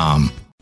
com.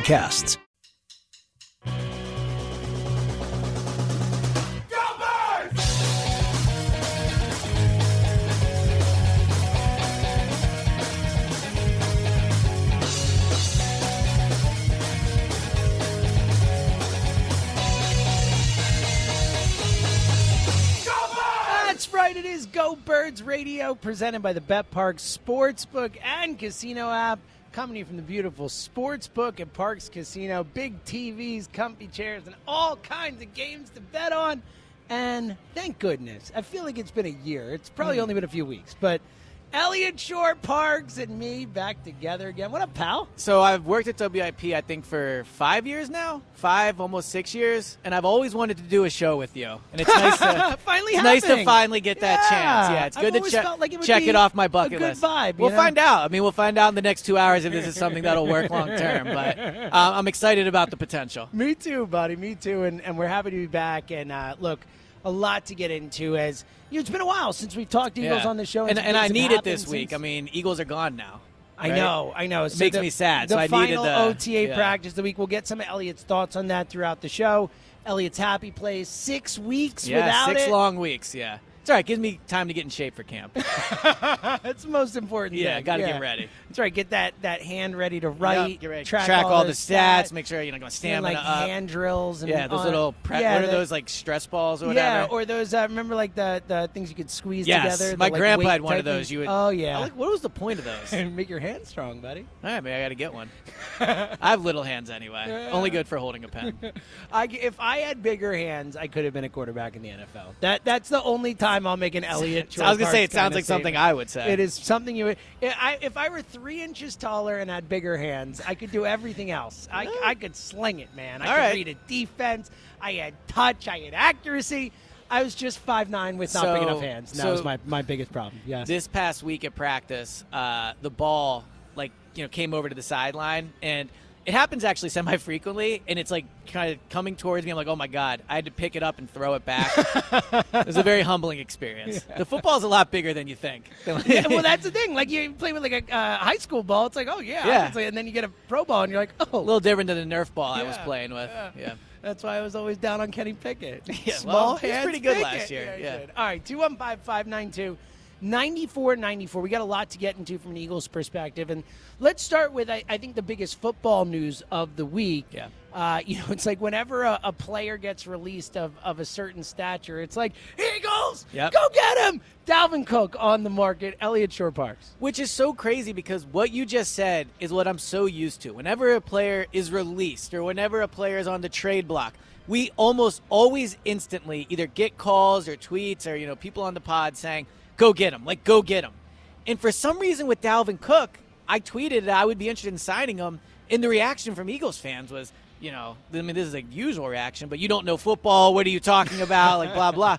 podcasts. That's right, it is Go Birds Radio, presented by the Bet Parx Sportsbook and Casino app. Coming to you from the beautiful sports book at Parx Casino. Big TVs, comfy chairs, and all kinds of games to bet on. And thank goodness, I feel like it's been a year. It's probably Mm. only been a few weeks, but Eliot Shorr-Parks and me back together again. What up, pal? So I've worked at WIP, I think, for five years now, five, almost six years, and I've always wanted to do a show with you. And it's nice to finally it's nice to finally get that Yeah. chance. Yeah, it's I've good to always check felt like it check it off my a bucket good list. vibe, We'll know? find out. I mean, we'll find out in the next two hours if this is something that'll work long term. But uh, I'm excited about the potential. Me too, buddy. Me too. And, and we're happy to be back. And uh, look, a lot to get into as you know, it's been a while since we've talked Eagles Yeah. on the show. and, some and I need it this week. I mean, Eagles are gone now. I know, I know. It makes me sad, The so I needed final the- OTA yeah. practice the week. We'll get some of Eliot's thoughts on that throughout the show. Elliot's happy plays six weeks Yeah, without six it. long weeks. Yeah, all right. Gives me time to get in shape for camp. That's the most important. Yeah, thing. gotta get ready. That's right. Get that that hand ready to write. Yep, get ready. Track, all, the stats. stats. Make sure you know doing, stamina like up. hand drills and yeah, those on- little pre- yeah, what are those like stress balls or whatever? Yeah, or those. Uh, remember, like the the things you could squeeze yes, together. the, my like, grandpa had one of those. You would. Oh yeah. Like, what was the point of those? all Make your hands strong, buddy. All right, maybe I got to get one. I have little hands anyway. Only good for holding a pen. I, if I had bigger hands, I could have been a quarterback in the NFL. That that's the only time I'll make an Eliot. I was gonna say it sounds like something. I would say. It is something you would. I, if I were three inches taller and had bigger hands, I could do everything else. I, I could sling it, man. I All could right. read a defense. I had touch. I had accuracy. I was just five nine with not big enough hands. And that so- was my, my biggest problem. Yeah. This past week at practice, uh, the ball like you know came over to the sideline and. It happens actually semi frequently, and it's like kind of coming towards me. I'm like, oh my god! I had to pick it up and throw it back. it was a very humbling experience. The football is a lot bigger than you think. yeah, well, that's the thing. Like you play with like a uh, high school ball, it's like, oh yeah, Yeah. Like- and then you get a pro ball, and you're like, oh, a little different than the Nerf ball I was playing with. yeah. Yeah. That's why I was always down on Kenny Pickett. Yeah, Small well, he was hands. pretty good Pickett. last year, he yeah. All right, 215 592 9494. We got a lot to get into from an Eagles perspective. And let's start with, I, I think, the biggest football news of the week. Yeah. Uh, you know, it's like whenever a, a player gets released of, of a certain stature, it's like, Eagles, Yep. go get him! Dalvin Cook on the market, Eliot Shorr-Parks. Which is so crazy because what you just said is what I'm so used to. Whenever a player is released or whenever a player is on the trade block, we almost always instantly either get calls or tweets or you know people on the pod saying, "Go get him!" Like, "Go get him!" And for some reason, with Dalvin Cook, I tweeted that I would be interested in signing him, and the reaction from Eagles fans was, you know, I mean, this is a usual reaction, but you don't know football. What are you talking about? Like, blah blah.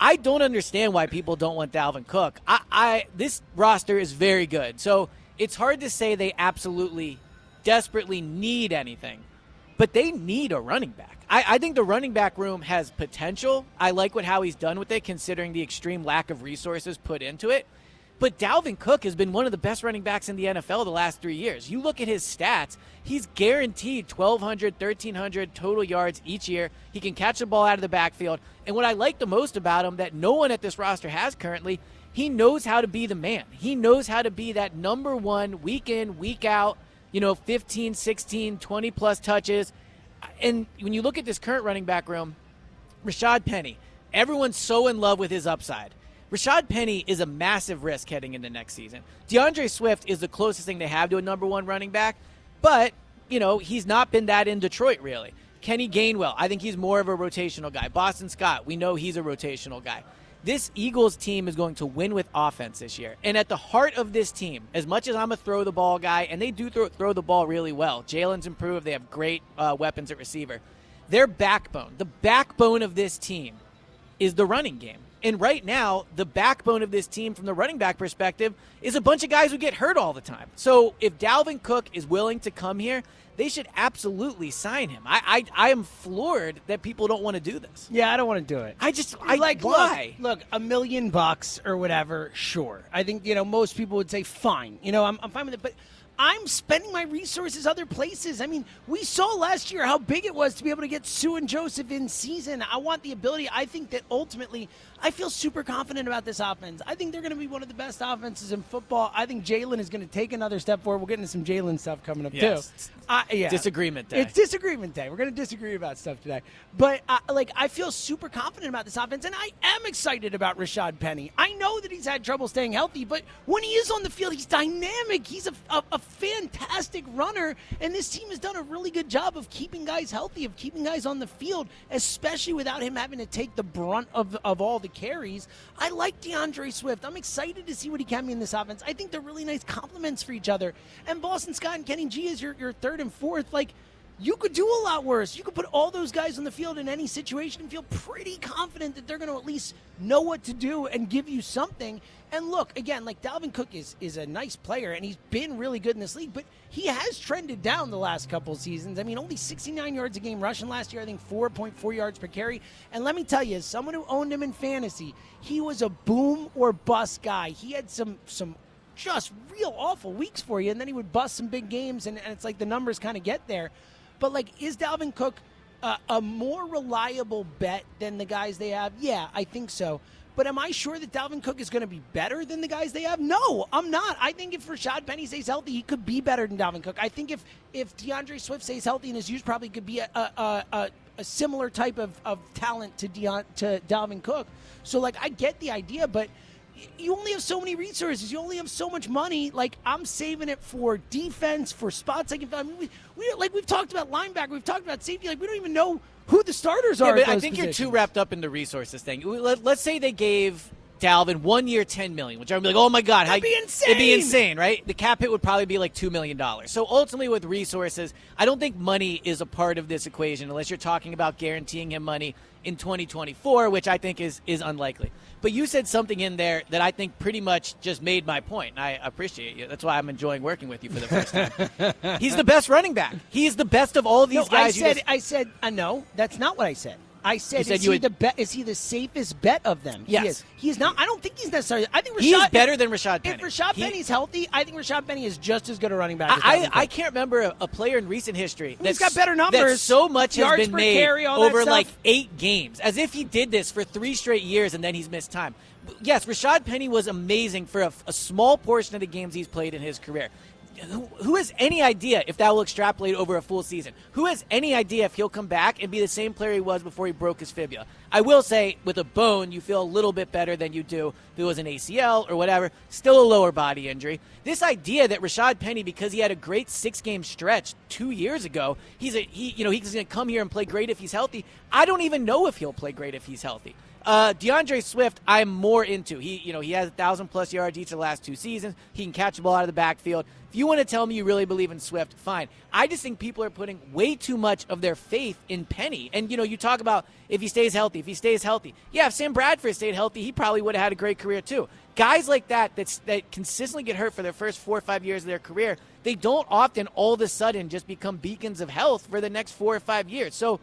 I don't understand why people don't want Dalvin Cook. I, I this roster is very good, so it's hard to say they absolutely, desperately need anything, but they need a running back. I, I think the running back room has potential. I like what how he's done with it, considering the extreme lack of resources put into it. But Dalvin Cook has been one of the best running backs in the NFL the last three years. You look at his stats, he's guaranteed 1,200, 1,300 total yards each year. He can catch the ball out of the backfield. And what I like the most about him that no one at this roster has currently, he knows how to be the man. He knows how to be that number one week in, week out you know, 15, 16, 20 plus touches. And when you look at this current running back room, Rashad Penny, everyone's so in love with his upside. Rashad Penny is a massive risk heading into next season. D'Andre Swift is the closest thing they have to a number one running back, but, you know, he's not been that in Detroit, really. Kenny Gainwell, I think he's more of a rotational guy. Boston Scott, we know he's a rotational guy. This Eagles team is going to win with offense this year. And at the heart of this team, as much as I'm a throw the ball guy, and they do throw, throw the ball really well, Jalen's improved. They have great uh, weapons at receiver. Their backbone, the backbone of this team, is the running game. And right now, the backbone of this team from the running back perspective is a bunch of guys who get hurt all the time. So if Dalvin Cook is willing to come here, they should absolutely sign him. I I, I am floored that people don't want to do this. Yeah, I don't want to do it. I just I like why? Look, look, a million bucks or whatever, sure. I think you know most people would say fine. You know, I'm, I'm fine with it, but. I'm spending my resources other places. I mean, we saw last year how big it was to be able to get Suh and Joseph in season. I want the ability. I think that ultimately, I feel super confident about this offense. I think they're going to be one of the best offenses in football. I think Jalen is going to take another step forward. We'll get into some Jalen stuff coming up Yes. too. Uh, yeah. Disagreement day. It's disagreement day. We're going to disagree about stuff today. But uh, like, I feel super confident about this offense, and I am excited about Rashad Penny. I know that he's had trouble staying healthy, but when he is on the field, he's dynamic. He's a, a, a fantastic runner, and this team has done a really good job of keeping guys healthy, of keeping guys on the field, especially without him having to take the brunt of, of all the carries. I like D'Andre Swift. I'm excited to see what he can be in this offense. I think they're really nice complements for each other. And Boston Scott and Kenny G is your, your third and fourth. Like, you could do a lot worse. You could put all those guys on the field in any situation and feel pretty confident that they're going to at least know what to do and give you something. And look, again, like Dalvin Cook is is a nice player and he's been really good in this league, but he has trended down the last couple seasons. I mean, only 69 yards a game rushing last year, I think 4.4 yards per carry. And let me tell you, as someone who owned him in fantasy, he was a boom or bust guy. He had some some just real awful weeks for you, and then he would bust some big games, and, and it's like the numbers kind of get there. But like, is Dalvin Cook uh, a more reliable bet than the guys they have? Yeah, I think so. But am I sure that Dalvin Cook is going to be better than the guys they have? No, I'm not. I think if Rashad Penny stays healthy, he could be better than Dalvin Cook. I think if if D'Andre Swift stays healthy and is used, probably could be a a, a, a similar type of, of talent to Deon, to Dalvin Cook. So like, I get the idea, but you only have so many resources. You only have so much money. Like I'm saving it for defense, for spots I can. I mean, we, we like we've talked about linebacker, we've talked about safety. Like we don't even know who the starters Yeah, are. I think you're too wrapped up in the resources thing. Let, us say they gave Dalvin one year, ten million, which I would be like, oh my god, That'd how, be It'd be insane! insane, right? The cap hit would probably be like two million dollars. So ultimately, with resources, I don't think money is a part of this equation unless you're talking about guaranteeing him money in 2024, which I think is is unlikely. But you said something in there that I think pretty much just made my point, and I appreciate you. That's why I'm enjoying working with you for the first time. He's the best running back. He is the best of all these No, guys. I said, just- I said, uh, no, that's not what I said. I said, said is, he would- the be- is he the safest bet of them? Yes. He is. He is not. I don't think he's necessarily. I think Rashad, He is better than Rashad Penny. If Rashad He- Penny's healthy, I think Rashad Penny is just as good a running back. as I, I, I can't remember a, a player in recent history He's that's got better that numbers, so much has been made carry, over like eight games, as if he did this for three straight years and then he's missed time. Yes, Rashad Penny was amazing for a, a small portion of the games he's played in his career. Who, has any idea if that will extrapolate over a full season? Who has any idea if he'll come back and be the same player he was before he broke his fibula? I will say, with a bone, you feel a little bit better than you do if it was an ACL or whatever. Still a lower body injury. This idea that Rashad Penny, because he had a great six-game stretch two years ago, he's a he. You know, he's going to come here and play great if he's healthy. I don't even know if he'll play great if he's healthy. Uh, D'Andre Swift, I'm more into. He, you know, he has a thousand plus yards each of the last two seasons. He can catch the ball out of the backfield. If you want to tell me you really believe in Swift, fine. I just think people are putting way too much of their faith in Penny. And you know, you talk about if he stays healthy, if he stays healthy. Yeah, if Sam Bradford stayed healthy, he probably would have had a great career too. Guys like that that's, that consistently get hurt for their first four or five years of their career, they don't often all of a sudden just become beacons of health for the next four or five years. So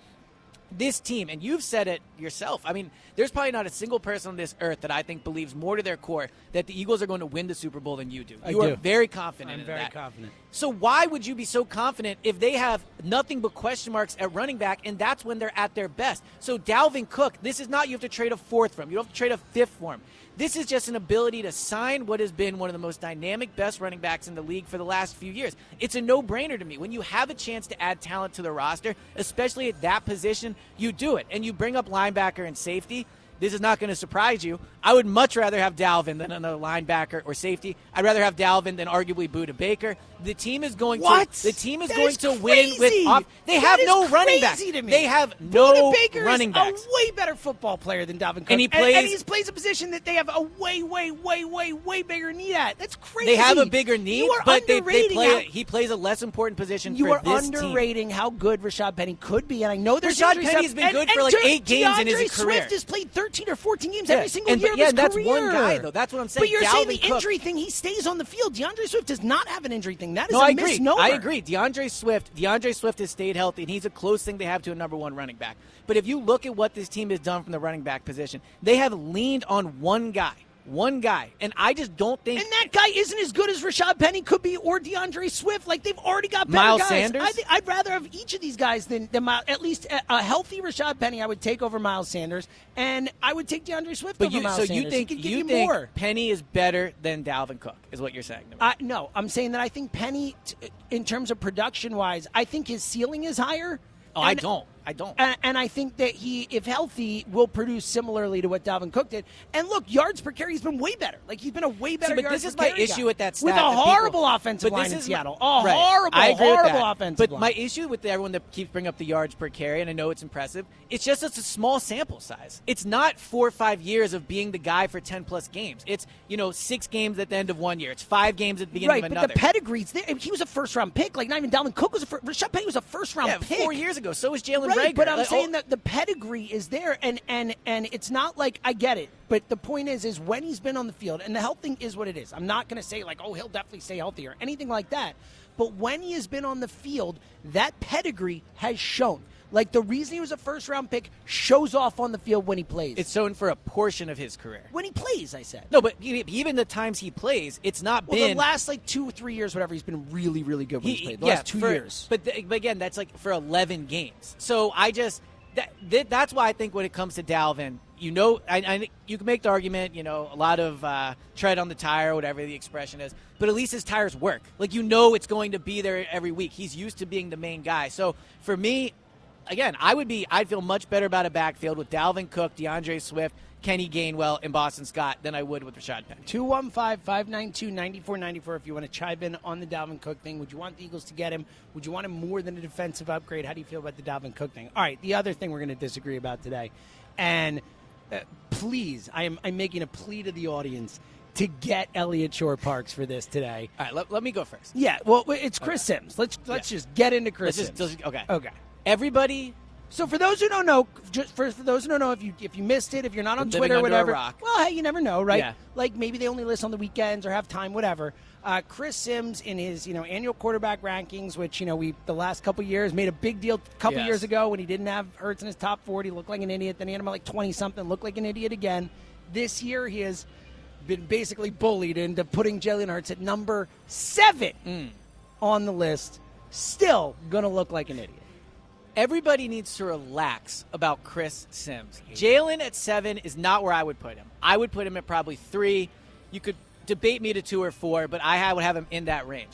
this team, and you've said it yourself. I mean, there's probably not a single person on this earth that I think believes more to their core that the Eagles are going to win the Super Bowl than you do. I You are do. very confident I'm very that. confident. So why would you be so confident if they have nothing but question marks at running back and that's when they're at their best? So Dalvin Cook, this is not you have to trade a fourth for him. You don't have to trade a fifth for him. This is just an ability to sign what has been one of the most dynamic, best running backs in the league for the last few years. It's a no brainer to me. When you have a chance to add talent to the roster, especially at that position, you do it. And you bring up linebacker and safety. This is not going to surprise you. I would much rather have Dalvin than another linebacker or safety. I'd rather have Dalvin than arguably Budda Baker. The team is going what? to the team is that going is to win with off. They that have no running me. They have no Baker running is backs. a way better football player than Dalvin Cook, And he and, plays- he plays a position that they have a way, way, way, way, way bigger need at. That's crazy. They have a bigger need, You are but they, they play. how- he plays a less important position you for are this team. underrating how good Rashad Penny could be, and I know there's Rashad Penny's stuff, been and- good and for like De- eight games in his career. Swift has played 13 or 14 games Yeah, every single and- year but yeah, his that's career. one guy, though. That's what I'm saying. But you're saying the Cook- injury thing, he stays on the field. D'Andre Swift does not have an injury thing. That is No, a I agree. misnomer. I agree. D'Andre Swift, D'Andre Swift has stayed healthy, and he's a close thing they have to a number one running back. But if you look at what this team has done from the running back position, they have leaned on one guy, one guy, and I just don't think. And that guy isn't as good as Rashad Penny could be or D'Andre Swift. Like they've already got better Miles guys. Sanders? I I'd rather have each of these guys than, than Miles, at least a, a healthy Rashad Penny. I would take over Miles Sanders, and I would take D'Andre Swift but over you, Miles so Sanders. you think he could give you you think more? Penny is better than Dalvin Cook is what you're saying to me? I, no, I'm saying that I think Penny, t- in terms of production wise, I think his ceiling is higher. oh, I don't. I don't. And, and I think that he, if healthy, will produce similarly to what Dalvin Cook did. And look, yards per carry, he's been way better. Like he's been a way better. but yards this is my issue guy. with that with a that people- horrible offensive but line in Seattle. My, a right. horrible, I agree with horrible that. offensive But line. my issue with everyone that keeps bringing up the yards per carry, and I know it's impressive, it's just it's a small sample size. It's not four or five years of being the guy for ten plus games. It's you know six games at the end of one year. It's five games at the beginning right, of but the pedigree's there. He was a first round pick. Like not even Dalvin Cook was a first. Rashad Penny was a first round yeah, pick four years ago. So was Jalen Right, Reagor. but I'm Like, oh. saying oh, that the pedigree is there, and and and it's not like I get it. But the point is, is when he's been on the field, and the health thing is what it is. I'm not going to say like, oh, he'll definitely stay healthy or anything like that. But when he has been on the field, that pedigree has shown. Like the reason he was a first round pick shows off on the field when he plays. it's shown for a portion of his career. when he plays. I said. No, but even the times he plays, it's not Well, been the last like two or three years, whatever, he's been really, really good when he's played. The yeah, last two for- years. But, th- but again, that's like for 11 games. So I just that, th- that's why I think when it comes to Dalvin, you know, I, I you can make the argument, you know, a lot of uh, tread on the tire, whatever the expression is. But at least his tires work. Like you know, it's going to be there every week. He's used to being the main guy. So for me, again, I would be I'd feel much better about a backfield with Dalvin Cook, D'Andre Swift. Kenny Gainwell and Boston Scott than I would with Rashad Penny. 215-592-9494 if you want to chime in on the Dalvin Cook thing. Would you want the Eagles to get him? Would you want him more than a defensive upgrade? How do you feel about the Dalvin Cook thing? All right, the other thing we're going to disagree about today, and uh, please, I am I'm making a plea to the audience to get Eliot Shorr-Parks for this today. All right, let, let me go first. Yeah, well, it's Chris Simms. Let's let's just get into Chris just, Simms. just- okay. Okay. Everybody So for those who don't know, just for, for those who don't know, if you if you missed it, if you're not on Living Twitter or whatever, well, hey, you never know, right? Yeah. Like maybe they only list on the weekends or have time, whatever. Uh, Chris Simms in his you know annual quarterback rankings, which you know we the last couple years made a big deal a couple Yes. years ago when he didn't have Hurts in his top 40, looked like an idiot. Then he had him at like 20 something, looked like an idiot again. This year he has been basically bullied into putting Jalen Hurts at number seven Mm. on the list. Still gonna look like an idiot. Everybody needs to relax about Chris Simms. Jalen at seven is not where I would put him. I would put him at probably three. You could debate me to two or four, but I would have him in that range.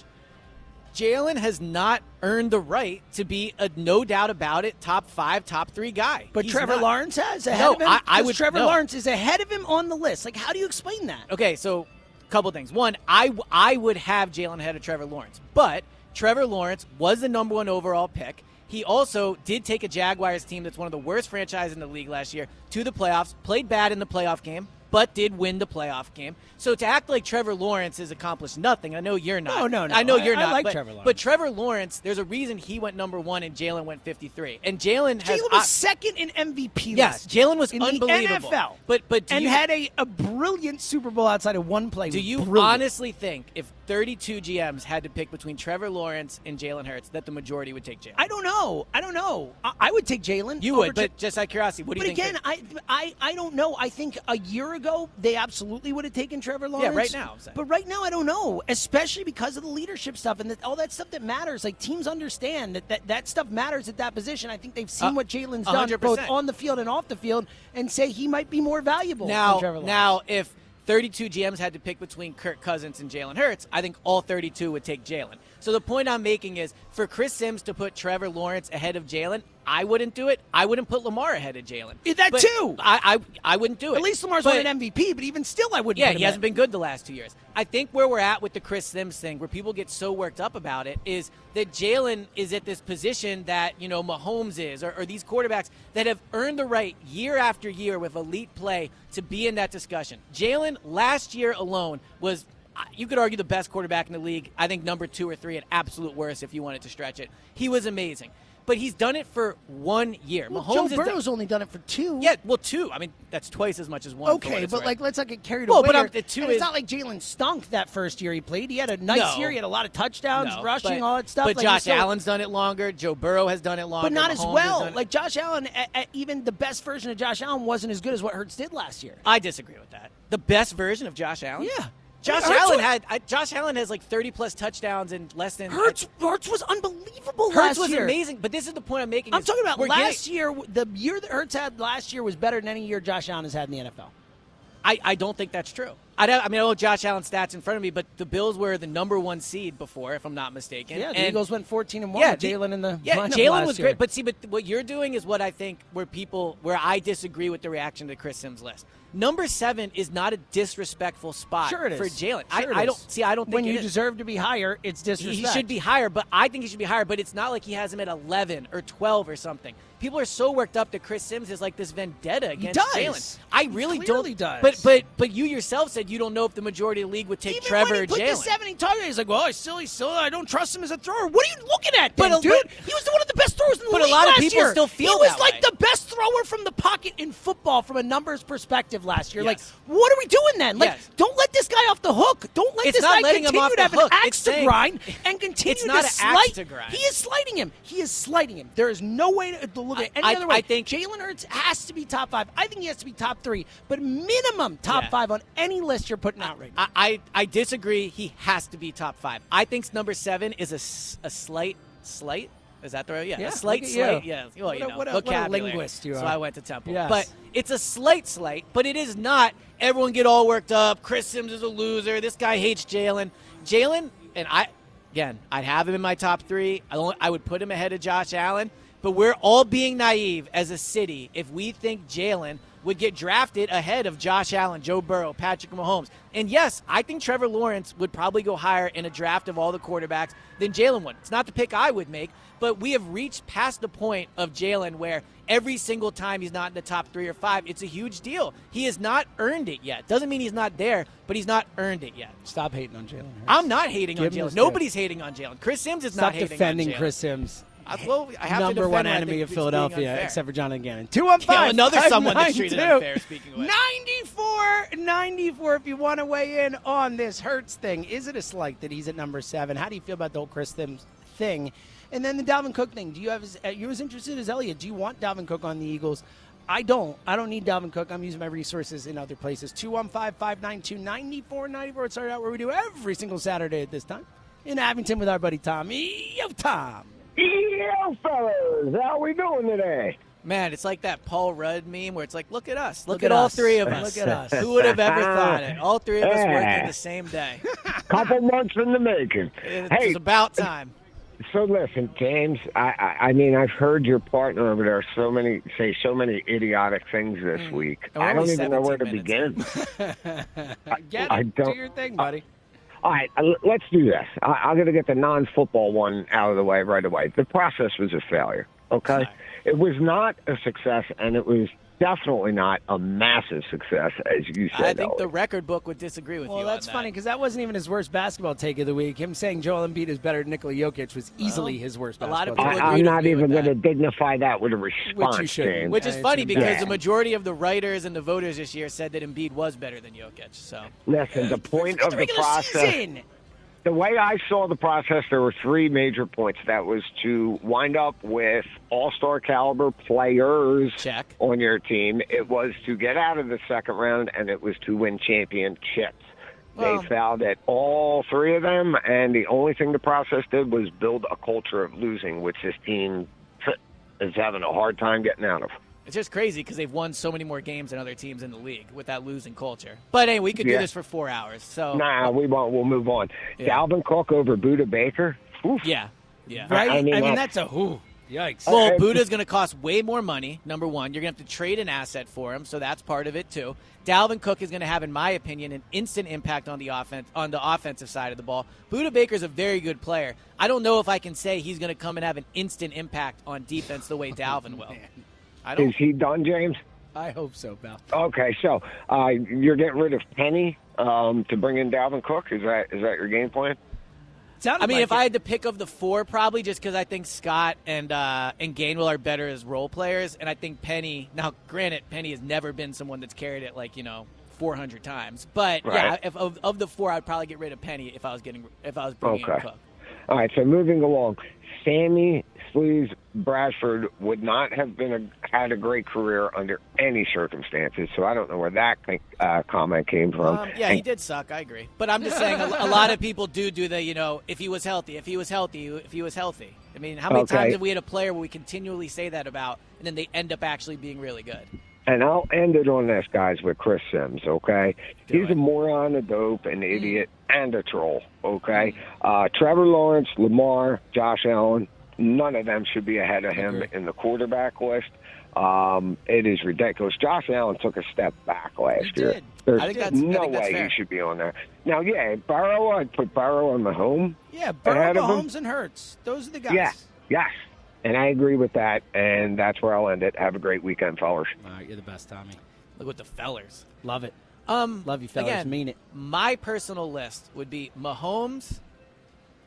Jalen has not earned the right to be a no doubt about it top five, top three guy. But He's Trevor not. Lawrence has ahead No, of him. I- I would- Trevor no. Lawrence is ahead of him on the list. Like, how do you explain that? Okay, so a couple things. One, I, I would have Jalen ahead of Trevor Lawrence, but Trevor Lawrence was the number one overall pick. He also did take a Jaguars team that's one of the worst franchises in the league last year to the playoffs, played bad in the playoff game, but did win the playoff game. So to act like Trevor Lawrence has accomplished nothing, I know you're not. No, no, no. I know I- you're I not. like but, Trevor Lawrence. But Trevor Lawrence, there's a reason he went number one and Jalen went 53. And Jalen has. Jalen was I- second in MVP Yes. Jalen was in unbelievable. The NFL. But- but do and you- had a, a brilliant Super Bowl outside of one play. Do you brilliant. honestly think if 32 GMs had to pick between Trevor Lawrence and Jalen Hurts, that the majority would take Jalen. I don't know. I don't know. I, I would take Jalen. You would, but just out of curiosity, what do But you think? But again, I, I I don't know. I think a year ago they absolutely would have taken Trevor Lawrence. Yeah, right now, I'm saying. But right now I don't know, especially because of the leadership stuff and that, all that stuff that matters. Like teams understand that, that that stuff matters at that position. I think they've seen Uh, what Jalen's done both on the field and off the field, and say he might be more valuable. now, than Trevor Lawrence. now, if 32 GMs had to pick between Kirk Cousins and Jalen Hurts, I think all 32 would take Jalen. So the point I'm making is for Chris Simms to put Trevor Lawrence ahead of Jalen, I wouldn't do it. I wouldn't put Lamar ahead of Jalen. Yeah, that But too. I, I I wouldn't do it. at least Lamar's But- won an MVP, but even still, I wouldn't. Yeah, he hasn't in. been good the last two years. I think where we're at with the Chris Simms thing, where people get so worked up about it, is that Jalen is at this position that, you know, Mahomes is, or, or these quarterbacks that have earned the right year after year with elite play to be in that discussion. Jalen, last year alone, was, you could argue, the best quarterback in the league. I think number two or three at absolute worst if you wanted to stretch it. He was amazing. But he's done it for one year. Well, Mahomes Joe has done- Burrow's only done it for two. yeah, well, two. I mean, that's twice as much as one. Okay, but worth. like, let's not get carried Well, away. but I'm- the two And it's is- not like Jalen stunk that first year he played. He had a nice No. year. He had a lot of touchdowns, No, rushing, but- all that stuff. But Like, Josh Allen's done it longer. Joe Burrow has done it longer. but not as Mahomes has well. Like Josh Allen, even the best version of Josh Allen wasn't as good as what Hurts did last year. I disagree with that. The best version of Josh Allen. Yeah. Josh Allen was- had I, Josh Allen has like thirty plus touchdowns in less than Hurts, Hurts was unbelievable Hurts was year. amazing. But this is the point I'm making. I'm talking about last getting- year. The year that Hurts had last year was better than any year Josh Allen has had in the NFL. I, I don't think that's true. I, I mean, I know Josh Allen's stats in front of me, but the Bills were the number one seed before, if I'm not mistaken. Yeah, the And- Eagles went 14 and one. Yeah, Jalen in the yeah, Jalen was year. great. But see, but what you're doing is what I think where people where I disagree with the reaction to Chris Simms' list. Number seven is not a disrespectful spot Sure it is for Jalen. Sure I, I don't see. I don't think when you is. deserve to be higher, it's He- He should be higher, but I think he should be higher. But it's not like he has him at 11 or 12 or something. People are so worked up that Chris Simms is like this vendetta against. Jalen. I really don't. does. But but but you yourself said you don't know if the majority of the league would take Even Trevor when or he put the 70 target, he's like, well, he's still, he's still, I don't trust him as a thrower. What are you looking at, But then, a- dude? but- he was one of the best throwers in the league. but a lot of people year. still feel He was like way. the best thrower from the pocket in football from a numbers perspective last year. Yes. Like, what are we doing then? Like, Yes. don't let this guy off the hook. Don't let It's this guy continue off to the have hook. an axe It's to saying- grind and continue It's not to an slight. axe to grind. He is slighting him. He is slighting him. There is no way to, to look at it any I- other way. I think- Jalen Hurts has to be top five. I think he has to be top three, but minimum top Yeah. five on any list you're putting out right now. I, I I disagree. He has to be top five. I think number seven is a, a slight slight. Is that the right? Yeah, Yeah, a slight slight. Yeah, well, What you a- know, what a- what a linguist you are. So. I went to Temple. Yes. But it's a slight slight, but it is not. Everyone get all worked up. Chris Simms is a loser. This guy hates Jalen. Jalen and I. Again, I'd have him in my top three. I, only, I would put him ahead of Josh Allen. But we're all being naive as a city if we think Jalen would get drafted ahead of Josh Allen, Joe Burrow, Patrick Mahomes. And yes, I think Trevor Lawrence would probably go higher in a draft of all the quarterbacks than Jalen would. It's not the pick I would make, but we have reached past the point of Jalen where every single time he's not in the top three or five, it's a huge deal. He has not earned it yet. Doesn't mean he's not there, but he's not earned it yet. Stop hating on Jalen I'm not hating Give on Jalen. Nobody's hating on Jalen. Chris Simms is Stop not hating defending on Jalen. Chris Simms. I, well, I have to Number one enemy of Philadelphia, except for John Gannon. 215. Another someone that's treated unfair, speaking of 94 94 if you want to weigh in on this Hurts thing. Is it a slight that he's at number seven? How do you feel about the whole Chris Simms thing? And then the Dalvin Cook thing. Do you have as, uh, you're as interested as Eliot? Do you want Dalvin Cook on the Eagles? I don't. I don't need Dalvin Cook. I'm using my resources in other places. 215 592 9494. It's started out where we do every single Saturday at this time in Abington with our buddy Tommy. Yo, Tom. Yo, fellas, how we doing today? Man, it's like that Paul Rudd meme where it's like, look at us. Look, Look at, at all three of us. Look at us. Who would have ever thought it? All three of us Yeah. working the same day. Couple months in the making. It's Hey, about time. so listen, James. I, I, I mean, I've heard your partner over there so many say so many idiotic things this mm. week. We're I don't even know where to 17 begin. Get I it. don't- Do your thing, buddy. All right, uh, let's do this. I, I'm going to get the non-football one out of the way right away. The process was a failure. Okay, it was not a success, and it was definitely not a massive success, as you said. I think the record book would disagree with Well, you. Well, that's on funny because that wasn't even his worst basketball take of the week. Him saying Joel Embiid is better than Nikola Jokic was easily his worst a lot of people take. I, I'm not even going to dignify that with a response, shouldn't. James. Which is It's funny because embarrassing. the majority of the writers and the voters this year said that Embiid was better than Jokic. So Listen, the point Forget of the regular process. season. The way I saw the process, there were three major points. That was to wind up with all star caliber players Check. on your team. It was to get out of the second round, and it was to win championships. Well- they fouled at all three of them, and the only thing the process did was build a culture of losing, which this team is having a hard time getting out of. It's just crazy because they've won so many more games than other teams in the league with that losing culture. But anyway, we could do this for four hours. So Nah, we won't. We'll move on. Yeah. Dalvin Cook over Budda Baker. Oof. yeah, yeah. Right? I I mean, mean, that's- that's a who. Yikes. Well, Uh, Budda's going to cost way more money. Number one, you're going to have to trade an asset for him, so that's part of it too. Dalvin Cook is going to have, in my opinion, an instant impact on the offense on the offensive side of the ball. Buda Baker's a very good player. I don't know if I can say he's going to come and have an instant impact on defense the way Dalvin will. I don't. Is he done, James? I hope so, Bal. Okay, so uh, you're getting rid of Penny um, to bring in Dalvin Cook. Is that is that your game plan? Sounded I mean, like if it. I had to pick of the four, probably just because I think Scott and uh, and Gainwell are better as role players, and I think Penny. Now, granted, Penny has never been someone that's carried it like you know 400 times, but yeah, if of, of the four, I'd probably get rid of Penny if I was getting if I was bringing in Okay. Cook. All right, so moving along, Sammy Sleeves Bradford would not have been a, had a great career under any circumstances. So I don't know where that uh, comment came from. Um, yeah, he did suck. I agree, but I'm just saying a, a lot of people do do the you know if he was healthy, if he was healthy, if he was healthy. I mean, how many Okay. times have we had a player where we continually say that about, and then they end up actually being really good? And I'll end it on this, guys, with Chris Simms, okay? Do He's it. a moron, a dope, an idiot, and a troll, okay? Uh, Trevor Lawrence, Lamar, Josh Allen, none of them should be ahead of him in the quarterback list. Um, it is ridiculous. Josh Allen took a step back last He year. did. There's I think that's- I no think that's way fair. he should be on there. Now, yeah, Burrow, I'd put Burrow on the home. yeah, Burrow? Mahomes, and Hurts. Those are the guys. Yeah, yes. And I agree with that, and that's where I'll end it. Have a great weekend, fellas. All right, you're the best, Tommy. Look with the fellers. Love it. Um, Love you, fellas. Again, Mean it. My personal list would be Mahomes.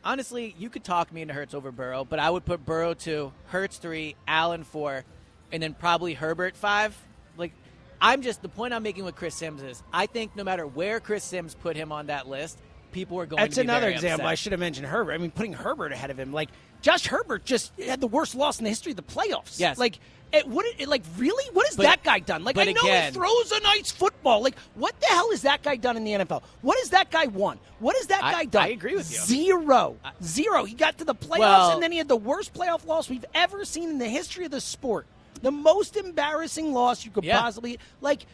Honestly, you could talk me into Hurts over Burrow, but I would put Burrow two, Hurts three, Allen four, and then probably Herbert five. Like, I'm just the point I'm making with Chris Simms is I think no matter where Chris Simms put him on that list, people are going. That's to be another very example. upset. I should have mentioned Herbert. I mean, putting Herbert ahead of him, like Josh Herbert, just had the worst loss in the history of the playoffs. Yes. like it, what? It, like really? What has But- that guy done? Like I know again- he throws a nice football. Like what the hell has that guy done in the NFL? What has that guy won? What has that I- guy done? I agree with you. Zero, zero. He got to the playoffs Well- and then he had the worst playoff loss we've ever seen in the history of the sport. The most embarrassing loss you could Yeah. possibly like.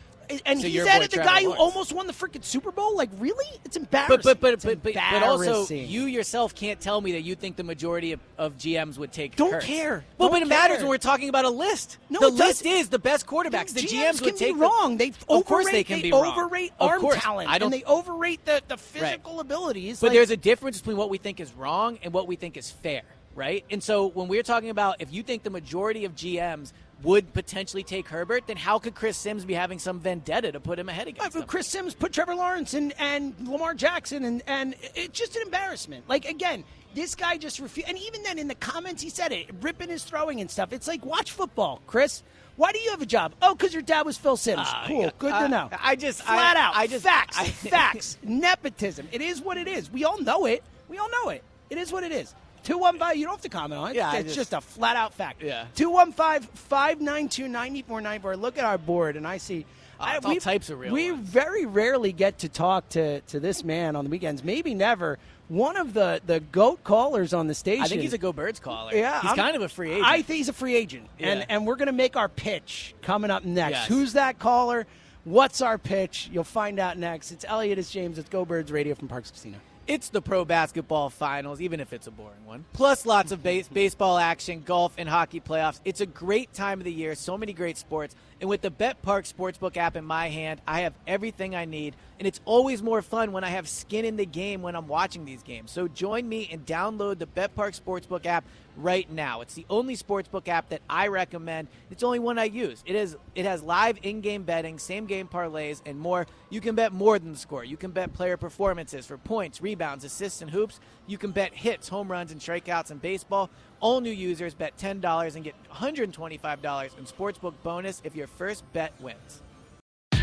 And So he's added the Trevor guy who Lawrence. almost won the freaking Super Bowl. Like, really? It's embarrassing. But but but but, but, but also you yourself can't tell me that you think the majority of, of GMs would take. Don't Hurts. care. Well, Don't but it matters when we're talking about a list. No, the list doesn't. is the best quarterbacks. The GMs, GMs would can take be the- wrong. They of course they can they be wrong. overrate arm talent I don't. and they overrate the, the physical abilities. but Like, there's a difference between what we think is wrong and what we think is fair, right? And so when we're talking about if you think the majority of GMs would potentially take Herbert, then how could Chris Simms be having some vendetta to put him ahead Uh, against them? Chris Simms put Trevor Lawrence and, and Lamar Jackson, and, and it's just an embarrassment. Like, again, this guy just refused. And even then, in the comments, he said it, ripping his throwing and stuff. It's like, watch football, Chris. Why do you have a job? Oh, because your dad was Phil Simms. Ah, cool. yeah. Good Uh, to know. I just- Flat I- out. I just- facts. I- facts. Nepotism. It is what it is. We all know it. We all know it. It is what it is. 215, you don't have to comment on it. Yeah, I it's just- just, a flat out fact. Yeah. 215 592 9494. Look at our board, and I see. Ah, it's I- all we- types of real We ones. very rarely get to talk to, to this man on the weekends. Maybe never. One of the, the GOAT callers on the station. I think he's a Go Birds caller. Yeah, he's I'm- kind of a free agent. I think he's a free agent, Yeah. and and we're gonna make our pitch coming up next. Yes. Who's that caller? What's our pitch? You'll find out next. It's Eliot. It's James. It's Go Birds Radio from Parx Casino. It's the pro basketball finals, even if it's a boring one. Plus, lots of base- baseball action, golf, and hockey playoffs. It's a great time of the year. So many great sports. And with the Bet Parx Sportsbook app in my hand, I have everything I need. And it's always more fun when I have skin in the game when I'm watching these games. So join me and download the Bet Parx Sportsbook app right now. It's the only sportsbook app that I recommend. It's the only one I use. It is it has live in-game betting, same-game parlays, and more. You can bet more than the score. You can bet player performances for points, rebounds, assists, and hoops. You can bet hits, home runs, and strikeouts in baseball. All new users bet $10 and get $125 in sportsbook bonus if your first bet wins.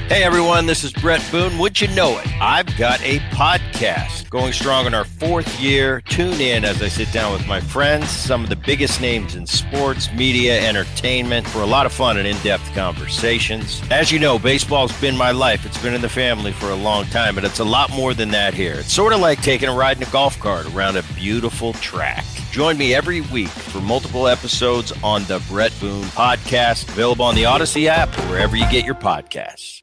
Hey everyone, this is Bret Boone. Would you know it? I've got a podcast. Going strong in our fourth year. Tune in as I sit down with my friends, some of the biggest names in sports, media, entertainment, for a lot of fun and in depth conversations. As you know, baseball's been my life. It's been in the family for a long time, but it's a lot more than that here. It's sort of like taking a ride in a golf cart around a beautiful track. Join me every week for multiple episodes on the Bret Boone Podcast, available on the Audacy app or wherever you get your podcasts.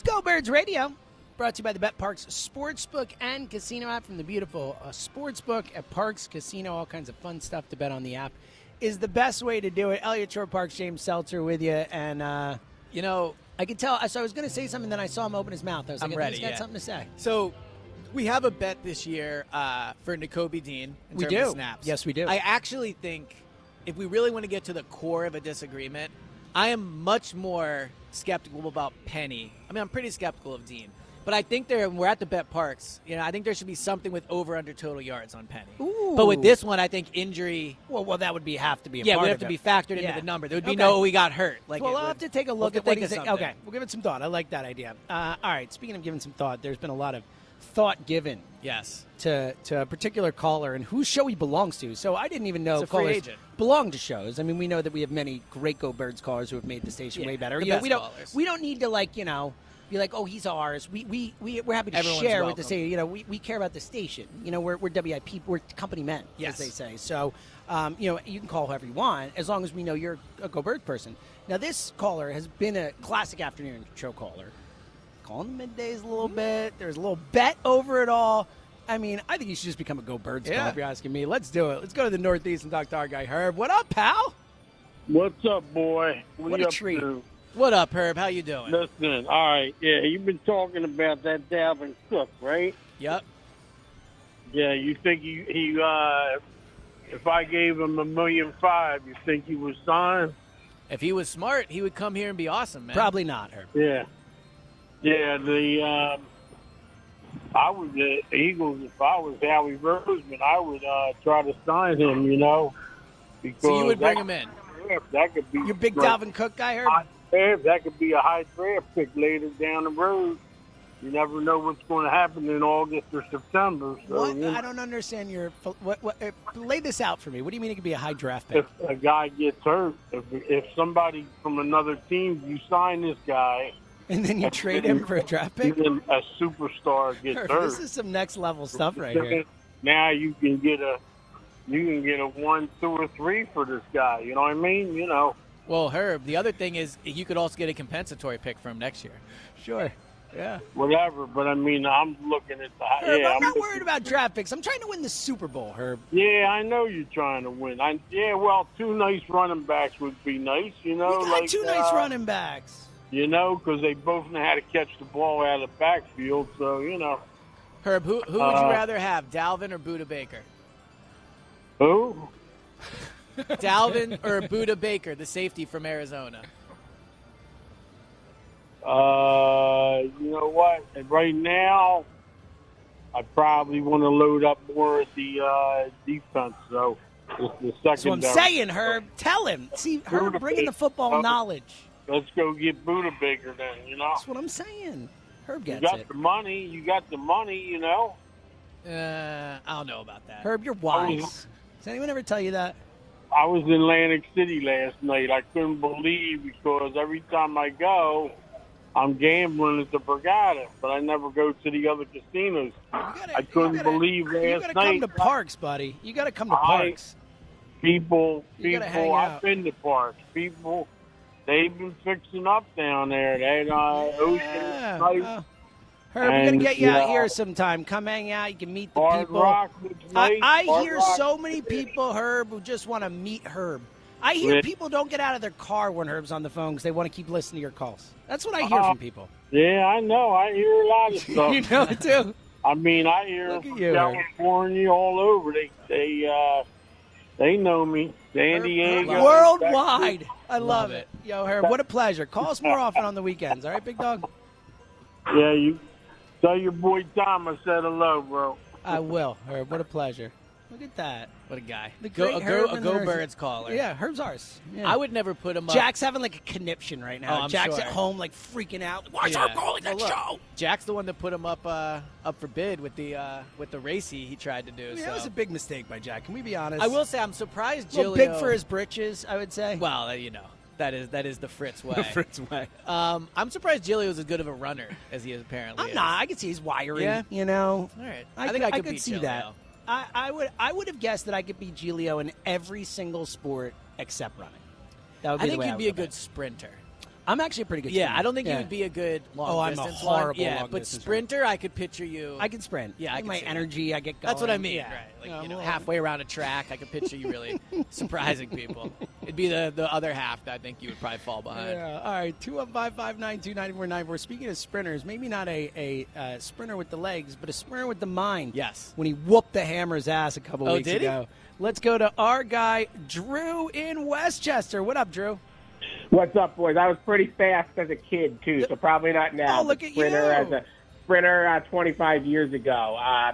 It's Go Birds Radio, brought to you by the Bet Parx Sportsbook and Casino app from the beautiful uh, Sportsbook at Parx Casino. All kinds of fun stuff to bet on the app is the best way to do it. Eliot Shorr-Parks, James Seltzer with you, and uh, You know, I could tell. So I was going to say something, then I saw him open his mouth. I was like, I'm I think ready, he's got yeah. something to say. so we have a bet this year uh, for Nakobe Dean. In We terms of do. snaps. Yes, we do. I actually think if we really want to get to the core of a disagreement, I am much more skeptical about Penny. I mean, I'm pretty skeptical of Dean. But I think there, we're at the bet Parx. You know, I think there should be something with over under total yards on Penny. But with this one, I think injury. Well, well, that would be have to be. A Yeah, part would have to it. be factored Yeah. into the number. There would be Okay. no, we got hurt. Like, well, I'll have to take a we'll look at to what he's. Okay, we'll give it some thought. I like that idea. Uh, all right, speaking of giving some thought, there's been a lot of thought given Yes. to to a particular caller and whose show he belongs to. So I didn't even know He's a free callers agent. belong to shows. I mean, we know that we have many great Go Birds callers who have made the station Yeah, way better. best we don't callers. we don't need to like you know be like oh he's ours. We we we we're happy to Everyone's share with the welcome. station. You know, we, we care about the station. You know, we're we're WIP. We're company men, Yes. as they say. So. Um, you know, you can call whoever you want as long as we know you're a Go Bird person. Now, this caller has been a classic afternoon show caller calling the middays a little bit. There's a little bet over it all. I mean, I think you should just become a Go Birds Yeah. call if you're asking me. Let's do it. Let's go to the Northeast and talk to our guy Herb. What up, pal? What's up, boy? What you a up treat. to? What up, Herb? How you doing? Listen, all right, yeah, you've been talking about that Dalvin Cook, right? Yep. Yeah, you think he, he uh, if I gave him a million five, you think he was signed? If he was smart, he would come here and be awesome, man. Probably not, Herb. Yeah, yeah. The um, I was the Eagles. If I was Howie Roseman, I would uh, try to sign him. You know, because So you would bring him in. yeah, that could be You're big great. Dalvin Cook guy, high draft. That could be a high draft pick later down the road. You never know what's going to happen in August or September. So What? you know, I don't understand your. What, what, uh, lay this out for me. What do you mean it could be a high draft pick? if a guy gets hurt, if if somebody from another team, you sign this guy, And then you trade him for a draft pick? then a superstar gets hurt. this is some next level stuff right here. Now you can get a you can get a one, two, or three for this guy. You know what I mean? You know. Well, Herb, the other thing is you could also get a compensatory pick from next year. Sure. Yeah. Whatever, but I mean, I'm looking at the Herb, yeah. I'm not worried about draft picks. I'm trying to win the Super Bowl, Herb. Yeah, I know you're trying to win. I yeah, well, two nice running backs would be nice. You know, We got like two nice uh, running backs. You know, because they both know how to catch the ball out of the backfield. So you know, Herb, who, who would you Uh, rather have, Dalvin or Budda Baker? who? Dalvin or Budda Baker, the safety from Arizona? Uh, you know what? And right now, I probably want to load up more at the uh, defense. So the That's what I'm saying, Herb. Tell him. See, Herb bringing the football knowledge. Let's go get Budda bigger then. You know, That's what I'm saying. Herb gets you got it. the money. You got the money. You know. Uh, I don't know about that. Herb, you're wise. Does anyone ever tell you that? I was in Atlantic City last night. I couldn't believe because every time I go, I'm gambling at the Borgata, but I never go to the other casinos. gotta- I couldn't you gotta- believe You last got to come night to Parx, buddy. You got to come to I- Parx. people, You gotta hang people. I've been to Parx. People, they've been fixing up down there. They uh, ocean Yeah. nice. well, Herb, we're gonna get you out here sometime. Come hang out. You can meet the Hard people. Rock I. I Hard hear Rock- so many people, Herb, who just want to meet Herb. I hear Yeah. people don't get out of their car when Herb's on the phone because they want to keep listening to your calls. That's what I hear Uh, from people. Yeah, I know. I hear a lot of stuff. you know it too. I mean, I hear Look them at from you. California all over. They they uh, they know me. San Diego. Worldwide. I love, Love it. It. Yo, Herb, what a pleasure. Call us more often on the weekends, all right, big dog? Yeah, you tell your boy Tom I said hello, bro. I will, Herb. What a pleasure. Look at that. What a guy. The go, a go, a go birds caller. Yeah, Herb's ours. Yeah. I would never put him up. Jack's having like a conniption right now. Oh, I'm Jack's sure. at home like freaking out. Why is Yeah. Herb calling that Well, look, show? Jack's the one that put him up uh, up for bid with the uh, with the race he, he tried to do. I mean, so. that was a big mistake by Jack. Can we be honest? I will say I'm surprised A little Gilio. big for his britches, I would say. Well, uh, you know that is that is the Fritz way. Fritz way. Um, I'm surprised Giglio's as good of a runner as he is apparently. I'm is. not. I can see he's wiry. Yeah? You know. All right. I, I think I could could beat see Giglio. that. I, I would. I would have guessed that I could beat Giglio in every single sport except running. That would be I the think way you'd I be a would go good sprinter. About it. I'm actually a pretty good. Yeah, swimmer. I don't think Yeah. you would be a good long Oh, I'm a horrible one. Yeah, long but distance sprinter, I could picture you. I can sprint. Yeah, I Like can my see that. energy. I get going. That's what I mean, Yeah. right? Like Yeah, you know, well, halfway around a track, I could picture you really surprising people. It'd be the the other half that I think you would probably fall behind. Yeah. All right. Two one five five nine two ninety four nine four. Speaking of sprinters, maybe not a a uh, sprinter with the legs, but a sprinter with the mind. Yes. When he whooped the Hammer's ass a couple Oh, weeks did he? ago. Let's go to our guy Drew in Westchester. What up, Drew? What's up, boys? I was pretty fast as a kid too, so probably not now. Oh, look at sprinter you. as a sprinter uh, 25 years ago, uh,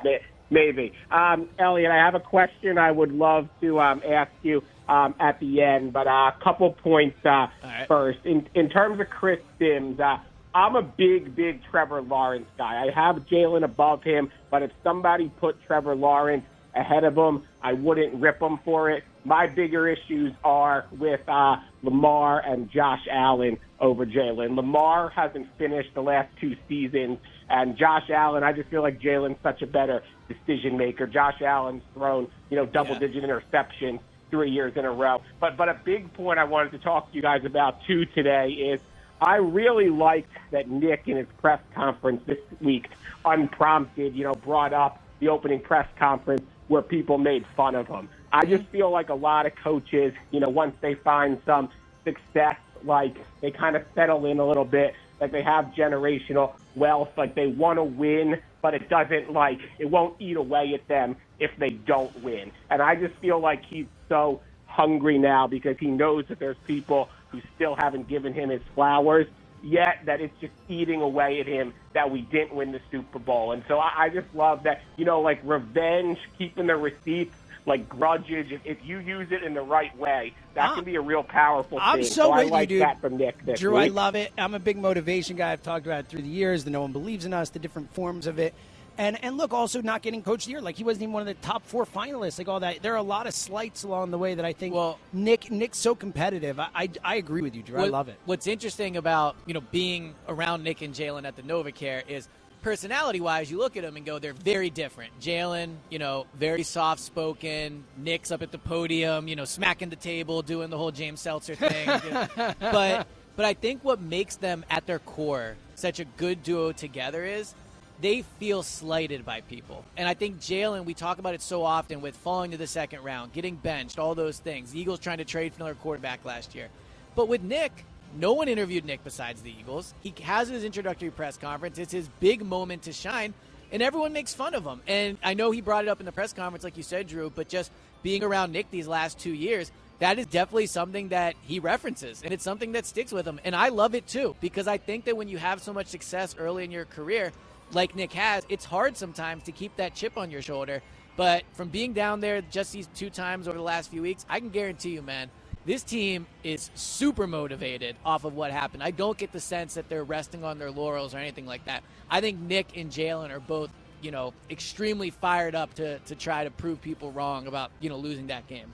maybe. Um, Eliot, I have a question I would love to um, ask you um, at the end, but uh, a couple points uh, right. first. In in terms of Chris Simms, uh, I'm a big, big Trevor Lawrence guy. I have Jalen above him, but if somebody put Trevor Lawrence ahead of him, I wouldn't rip him for it. My bigger issues are with uh, Lamar and Josh Allen over Jalen. Lamar hasn't finished the last two seasons, and Josh Allen, I just feel like Jalen's such a better decision maker. Josh Allen's thrown, you know, double digit interceptions three years in a row. But but a big point I wanted to talk to you guys about too today is I really liked that Nick in his press conference this week, unprompted, you know, brought up the opening press conference where people made fun of him. I just feel like a lot of coaches, you know, once they find some success, like they kind of settle in a little bit, like they have generational wealth, like they want to win, but it doesn't like it won't eat away at them if they don't win. And I just feel like he's so hungry now because he knows that there's people who still haven't given him his flowers yet that it's just eating away at him that we didn't win the Super Bowl. And so I, I just love that, you know, like revenge, keeping the receipts, like grudges. If, if you use it in the right way, that can ah, be a real powerful I'm thing. so I with like you, dude. that from Nick this Drew, I love it. I'm a big motivation guy. I've talked about it through the years. The no one believes in us, the different forms of it. And and look, also not getting coach of the year. Like he wasn't even one of the top four finalists. Like all that. There are a lot of slights along the way that I think. Well- Nick Nick's so competitive. I I, I agree with you, Drew. I love it. What's interesting about you know being around Nick and Jalen at the NovaCare is personality wise, you look at them and go, they're very different. Jalen, you know, very soft spoken. Nick's up at the podium, you know, smacking the table, doing the whole James Seltzer thing. but but I think what makes them at their core such a good duo together is they feel slighted by people. And I think Jalen, we talk about it so often with falling to the second round, getting benched, all those things. The Eagles trying to trade for another quarterback last year. But with Nick, no one interviewed Nick besides the Eagles. He has his introductory press conference. It's his big moment to shine, and everyone makes fun of him. And I know he brought it up in the press conference, like you said, Drew, but just being around Nick these last two years, that is definitely something that he references, and it's something that sticks with him. And I love it too, because I think that when you have so much success early in your career, like Nick has, it's hard sometimes to keep that chip on your shoulder. But from being down there just these two times over the last few weeks, I can guarantee you, man, this team is super motivated off of what happened. I don't get the sense that they're resting on their laurels or anything like that. I think Nick and Jalen are both, you know, extremely fired up to, to try to prove people wrong about, you know, losing that game.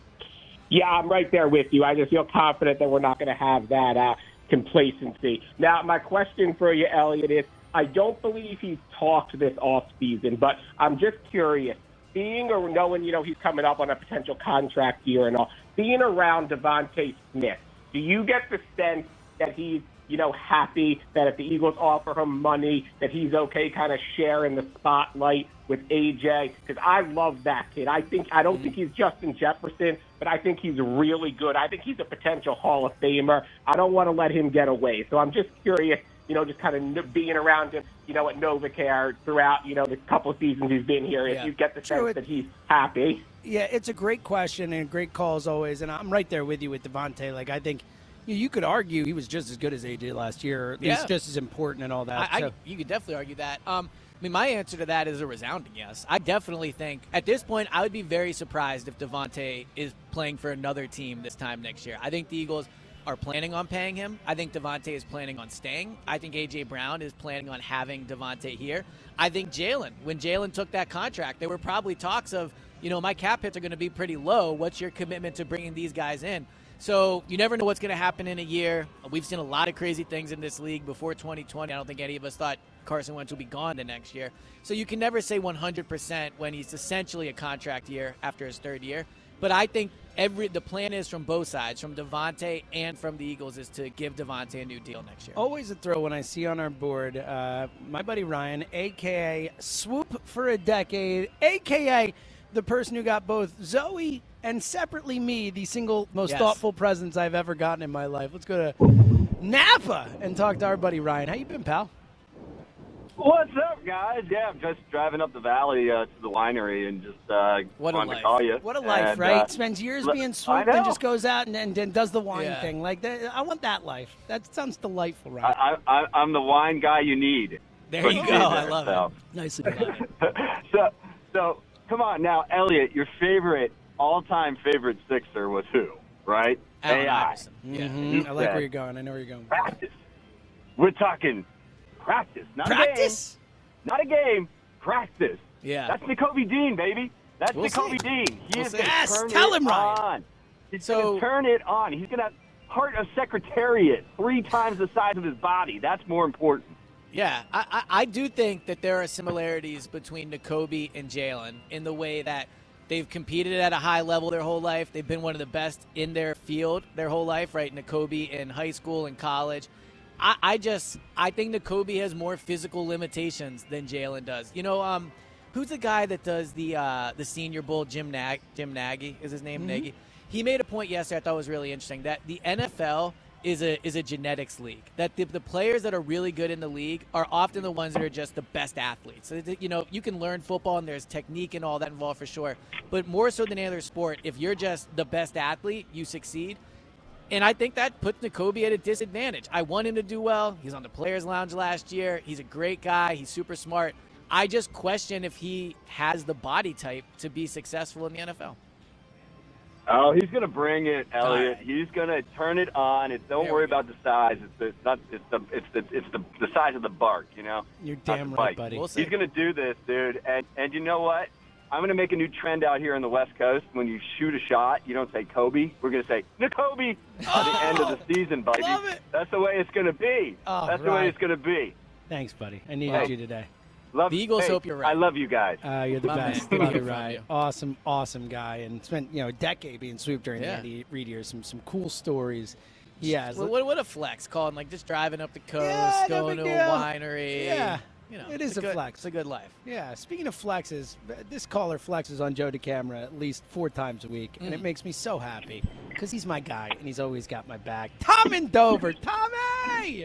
Yeah, I'm right there with you. I just feel confident that we're not going to have that uh, complacency. Now, my question for you, Eliot, is I don't believe he's talked this off season, but I'm just curious. Being or knowing, you know, he's coming up on a potential contract year and all, being around DeVonta Smith, do you get the sense that he's, you know, happy that if the Eagles offer him money, that he's okay kind of sharing the spotlight with AJ? Because I love that kid. I think I don't think mm-hmm. he's Justin Jefferson, but I think he's really good. I think he's a potential Hall of Famer. I don't want to let him get away. So I'm just curious you know, just kind of being around him, you know, at NovaCare throughout, you know, the couple seasons he's been here. Yeah. You get the True, sense that he's happy. Yeah, it's a great question and a great call as always. And I'm right there with you with DeVonta. Like, I think you, you could argue he was just as good as AJ last year, or at least Yeah. just as important and all that. I, I, you could definitely argue that. Um, I mean, my answer to that is a resounding yes. I definitely think at this point I would be very surprised if DeVonta is playing for another team this time next year. I think the Eagles are planning on paying him. I think DeVonta is planning on staying. I think AJ Brown is planning on having DeVonta here. I think Jalen, when Jalen took that contract, there were probably talks of, you know, my cap hits are going to be pretty low. What's your commitment to bringing these guys in? So you never know what's going to happen in a year. We've seen a lot of crazy things in this league before 2020. I don't think any of us thought Carson Wentz would be gone the next year. So you can never say 100% when he's essentially a contract year after his third year. But I think every the plan is from both sides, from DeVonta and from the Eagles, is to give DeVonta a new deal next year. Always a throw when I see on our board uh, my buddy Ryan, aka Swoop for a Decade, aka the person who got both Zoe and separately me the single most Yes. thoughtful presents I've ever gotten in my life. Let's go to Napa and talk to our buddy Ryan. How you been, pal? What's up, guys? Yeah, I'm just driving up the valley uh, to the winery and just uh, What a wanted life. to call you. What a life, And, right? uh, Spends years look, being swooped and just goes out and, and, and does the wine Yeah. thing. Like that, I want that life. That sounds delightful, Ryan. I, I, I'm the wine guy you need. There you me go. I love so. it. Nicely done. so, so come on now, Eliot. Your favorite, all-time favorite Sixer was who? Right? Allen AI. Iverson. Yeah. I like where you're going. I know where you're going. Practice. We're talking practice, not Practice? a game. Not a game. Practice. Yeah. That's Nakobe Dean, baby. That's We'll. Dean. He We'll is going to Yes, turn tell it him, Ryan. on. He's So- going to turn it on. He's going to heart a secretariat three times the size of his body. That's more important. Yeah, I, I, I do think that there are similarities between Nakobe and Jalen in the way that they've competed at a high level their whole life. They've been one of the best in their field their whole life, right? Nakobe in high school and college. I, I just I think Nakobe has more physical limitations than Jalen does. You know, um, who's the guy that does the uh, the Senior Bowl? Jim Nag Jim Nagy is his name. Mhm. Nagy. He made a point yesterday I thought was really interesting that the NFL is a is a genetics league. That the, the players that are really good in the league are often the ones that are just the best athletes. So you know, you can learn football and there's technique and all that involved for sure. But more so than any other sport, if you're just the best athlete, you succeed. And I think that puts Nakobe at a disadvantage. I want him to do well. He's on the players' lounge last year. He's a great guy. He's super smart. I just question if he has the body type to be successful in the NFL. Oh, he's going to bring it, Eliot. He's going to turn it on. It's, don't worry about the size. It's the, it's not. It's the. It's the. It's the, the size of the bark. You know. You're Not damn right, bite. buddy. He's going to do this, dude. And and you know what? I'm going to make a new trend out here on the West Coast. When you shoot a shot, you don't say Kobe. We're going to say Nakobe at the end of the season, baby. Love it. That's the way it's going to be. Oh, That's the way it's going to be. Thanks, buddy. I needed Hey. you today. Love The Eagles hey, hope you're right. I love you guys. Uh, you're the My best. man. Love Good you, for Ryan. you. Awesome, awesome guy, and spent you know a decade being swooped during Yeah. the Andy Reid years. Some some cool stories. Yeah. What, what, what a flex calling like just driving up the coast, Yeah, no going to big a winery. Yeah. You know, it's is a good- flex. It's a good life. Yeah, speaking of flexes, this caller flexes on Joe DeCamara at least four times a week, and it Mm. makes me so happy because he's my guy and he's always got my back. Tom in Dover, Tommy.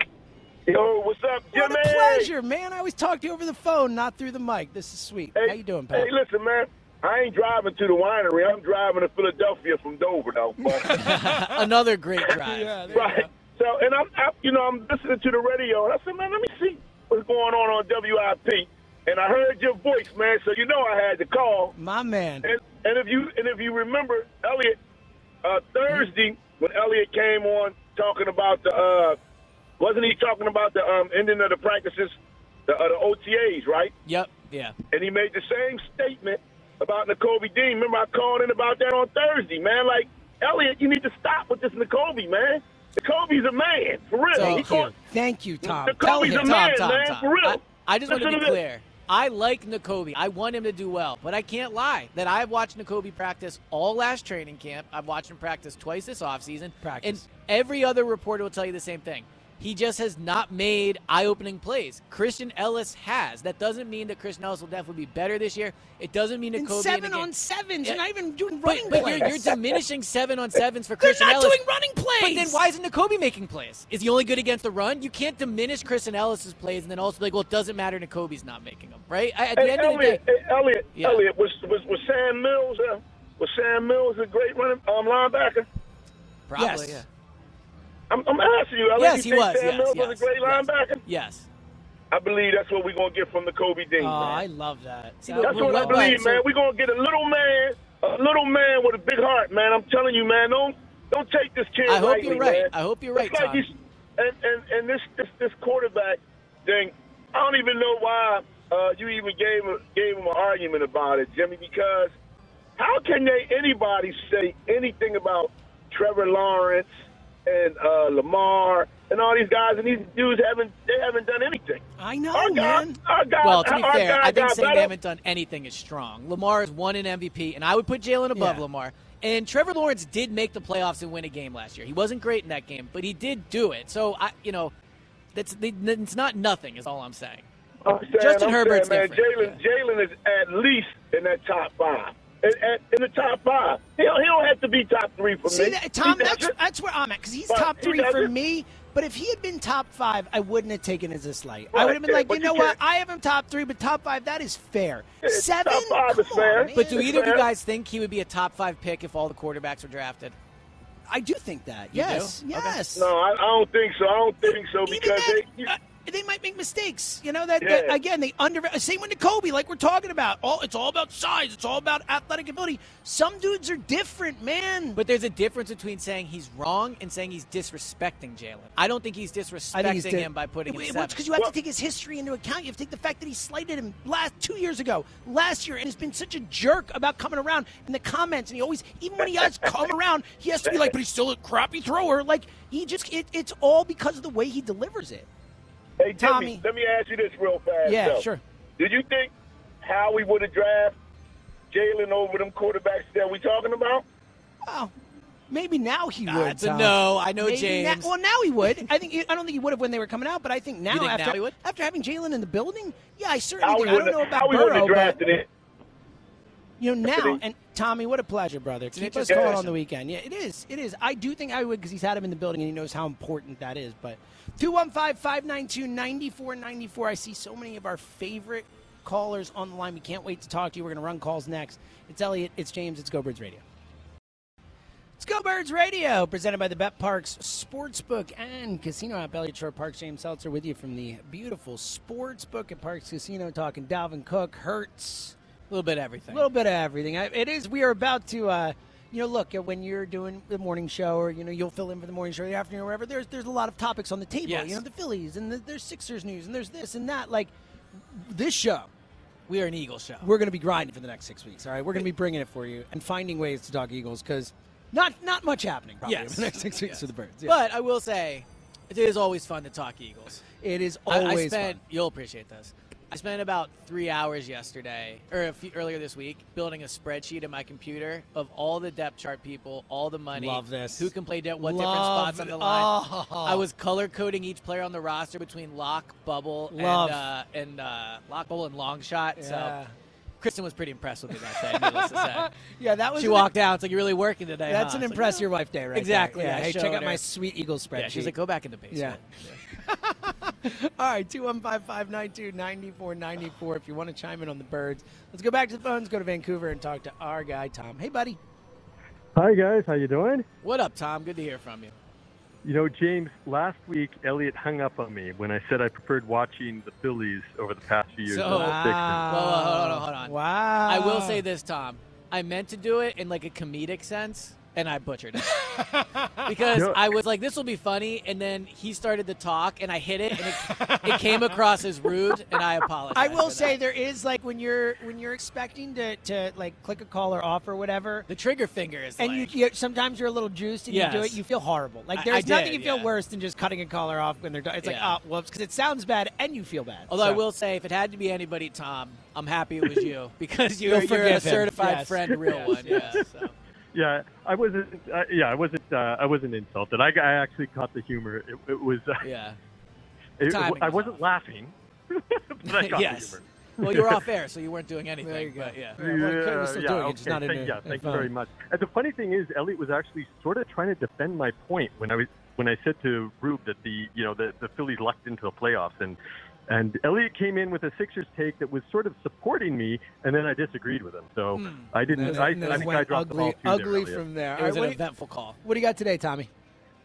Yo, what's up, What a pleasure, man. I always talk to you over the phone, not through the mic. This is sweet. How you doing, pal? Hey, listen, man. I ain't driving to the winery. I'm driving to Philadelphia from Dover, though. Another great drive. right. So, and I'm, I, you know, I'm listening to the radio, and I said, man, let me see what's going on on WIP. And I heard your voice, man. So you know I had to call. My man. And, and if you and if you remember, Eliot, uh, Thursday when Eliot came on talking about the, uh, wasn't he talking about the um, ending of the practices, the, uh, the OTAs, right? Yep. Yeah. and he made the same statement about Nakobe Dean. Remember, I called in about that on Thursday, man. Like, Eliot, you need to stop with this Nakobe, man. Nakobe's a man, for real. Thank you. called- Thank you, Tom. Nakobe's Tell a him. man, Tom, man, Tom. for real. I, I just want to be to this. clear. I like Nakobe. I want him to do well, but I can't lie that I've watched Nakobe practice all last training camp. I've watched him practice twice this offseason. Practice. And every other reporter will tell you the same thing. He just has not made eye-opening plays. Christian Elliss has. That doesn't mean that Christian Elliss will definitely be better this year. It doesn't mean that And Kobe seven in a on sevens. Yeah. You're not even doing But, running but plays. you're, you're diminishing seven on sevens for Christian Elliss. They're Christian not Ellis. doing running plays. But then why isn't Nakobe making plays? Is he only good against the run? You can't diminish Christian Elliss's plays and then also be like, well, it doesn't matter. Nakobe's not making them, right? I, at the Hey, end of the Eliot, day, hey, Eliot, Yeah. Eliot, was, was was Sam Mills? Uh, was Sam Mills a great running um, linebacker? probably. Yes. Yeah. I'm, I'm asking you, Eliot. Yes, you he was. Sam Yes, Mills yes, was a great yes. linebacker? Yes. I believe that's what we're gonna get from the Kobe Dean. Oh, man. I love that. See, That's was- what I believe, so- man. We're gonna get a little man, a little man with a big heart, man. I'm telling you, man. Don't don't take this kid I hope lightly, you're right. man. I hope you're right, It's like Tom. he's- and, and and this this this quarterback thing. I don't even know why uh, you even gave him gave him an argument about it, Jimmy. Because how can they anybody say anything about Trevor Lawrence and uh, Lamar and all these guys and these dudes haven't they haven't done anything. I know, Our guy, man. our guy, Well, to be our fair, guy I think saying better. they haven't done anything is strong. Lamar has won an MVP, and I would put Jalen above Yeah. Lamar. And Trevor Lawrence did make the playoffs and win a game last year. He wasn't great in that game, but he did do it. So I, you know, that's it's not nothing. Is all I'm saying. I'm saying, Justin I'm Herbert's saying, man, different. Jalen, Jalen is at least in that top five. In, at, in the top five, he don't, he don't have to be top three for See, me. that, Tom, that's, that's where I'm at because he's But top he three for me. But if he had been top five, I wouldn't have taken it as a slight. I would have been yeah, like, but you you know what? can't- I have him top three, but top five, that is fair. It's Seven? top five Come is fair. on, man. But do either of you guys think he would be a top five pick if all the quarterbacks were drafted? I do think that. You yes. do? Okay. Yes. No, I, I don't think so. I don't think so because then, they. uh, they might make mistakes. You know that, Yeah. that- again. They under same with Kobe, like we're talking about. All it's all about size. It's all about athletic ability. Some dudes are different, man. But there's a difference between saying he's wrong and saying he's disrespecting Jalen. I don't think he's disrespecting think he's di- him by putting him It- seven. It's because you have Well- to take his history into account. You have to take the fact that he slighted him last two years ago, last year, and has been such a jerk about coming around in the comments. And he always, even when he has come around, he has to be like, "But he's still a crappy thrower." Like he just, it, it's all because of the way he delivers it. Hey, Jimmy, Tommy. let me ask you this real fast. Yeah, though. sure. Did you think Howie would have drafted Jalen over them quarterbacks that we're talking about? Well, maybe now he ah, would. That's Tom. no. I know Maybe James. now- well, now he would. I think. I don't think he would have when they were coming out, but I think now think after now he would? after having Jalen in the building, yeah, I certainly. Howie do. I don't know about Howie wouldn't Burrow, but it. You know now. And Tommy, what a pleasure, brother. Keep us interesting calling on the weekend. Yeah, it is. It is. I do think I would because he's had him in the building and he knows how important that is. But 215-592-9494. I see so many of our favorite callers on the line. We can't wait to talk to you. We're going to run calls next. It's Eliot. It's James. It's Go Birds Radio. It's Go Birds Radio, presented by the Bet Parx Sportsbook and Casino app. Eliot Shorr-Parks, James Seltzer with you from the beautiful Sportsbook at Parx Casino, talking Dalvin Cook, Hurts, a little bit of everything. a little bit of everything. I, it is. We are about to, uh, you know, look at when you're doing the morning show, or you know, you'll fill in for the morning show, or the afternoon, or whatever. There's there's a lot of topics on the table. Yes. You know, the Phillies and the, there's Sixers news, and there's this and that. Like this show, We are an Eagle show. we're going to be grinding for the next six weeks. All right, we're going to be bringing it for you and finding ways to talk Eagles because not not much happening probably Yes. the next six weeks Yes. for the Birds. Yeah. But I will say, it is always fun to talk Eagles. it is I- always I spent. fun. You'll appreciate this. I spent about three hours yesterday, or a few, earlier this week, building a spreadsheet in my computer of all the depth chart people, all the money, Love this. who can play de- what different Love spots on the line. Oh. I was color coding each player on the roster between lock, bubble, Love. and uh, and uh, lock, bubble, and long shot. Yeah. So Kristen was pretty impressed with me that day. Needless to say, Yeah, that was she walked out. It's like you're really working today. That's huh? an It's like, impress your wife day, right? Exactly, There. yeah, Yeah. Hey, check out my sweet Eagle spreadsheet. Yeah, she's like, go back in the basement. All right, 215-592-9494 if you want to chime in on the birds. Let's go back to the phones, go to Vancouver and talk to our guy Tom. Hey buddy. Hi guys, how you doing? What up, Tom? Good to hear from you. You know, James, last week Eliot hung up on me when I said I preferred watching the Phillies over the past few years. So- ah. Sixers. Whoa, whoa, hold on, hold on. Wow. I will say this, Tom. I meant to do it in like a comedic sense, and I butchered it because No. I was like, "This will be funny," and then he started to talk, and I hit it, and it, it came across as rude, and I apologize. I will say that. there is like when you're when you're expecting to, to like click a call or off or whatever, the trigger finger is and like, you, you sometimes you're a little juiced and you do it, you feel horrible. Like there's I did, nothing you feel yeah. worse than just cutting a caller off when they're done. It's like Yeah. oh whoops because it sounds bad and you feel bad. Although I will say, if it had to be anybody, Tom, I'm happy it was you because you're, You'll you're a certified Yes. friend, real Yes, one. Yeah. So. Yeah, I wasn't. Uh, yeah, I wasn't. Uh, I wasn't insulted. I, I actually caught the humor. It, it was. Uh, Yeah. it- Timing I was wasn't laughing. but I got yes. the humor. Well, you were off air, so you weren't doing anything. There you go. But yeah. Right, well, was still yeah, doing it, okay. just not in thank, a- yeah, thank you very much. And the funny thing is, Eliot was actually sort of trying to defend my point when I was when I said to Rube that the you know the the Phillies lucked into the playoffs and. And Eliot came in with a Sixers take that was sort of supporting me, and then I disagreed with him. So Hmm. I didn't. And I, then I it think I dropped ugly, the ball too ugly there, from there. It was right, an what, you, eventful call. what do you got today, Tommy?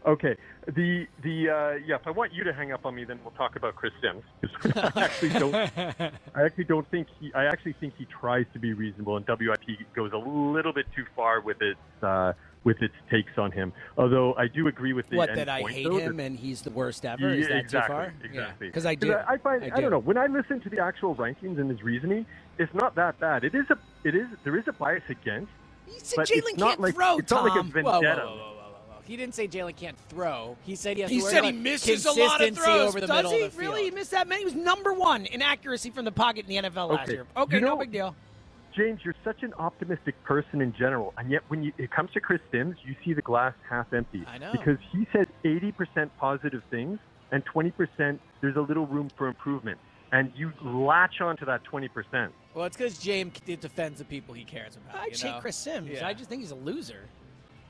Okay. The the uh, yeah. If I want you to hang up on me, then we'll talk about Chris Simms. 'Cause I actually don't. I actually don't think he. I actually think he tries to be reasonable, and WIP goes a little bit too far with its uh, with its takes on him. Although I do agree with the What end that I point, hate though, him that- and he's the worst ever? Yeah, Is that exactly, too far? Exactly. Because I do. I, find I, do. don't know when I listen to the actual rankings and his reasoning, it's not that bad. It is a it is there is a bias against. said but Jalen can't like throw, it's not like a vendetta. Whoa, whoa, whoa, whoa, whoa, whoa. He didn't say Jalen can't throw. He said he has He to worry said he misses a lot of throws. over the Does middle he of the really? He missed that many. He was number one in accuracy from the pocket in the NFL last year. Okay, You no big deal. James, you're such an optimistic person in general, and yet when you, it comes to Chris Simms, you see the glass half empty. I know. Because he said 80% positive things, and 20% there's a little room for improvement, and you latch onto that 20%. Well, it's because James defends the people he cares about. I you hate know? Chris Simms. Yeah. I just think he's a loser.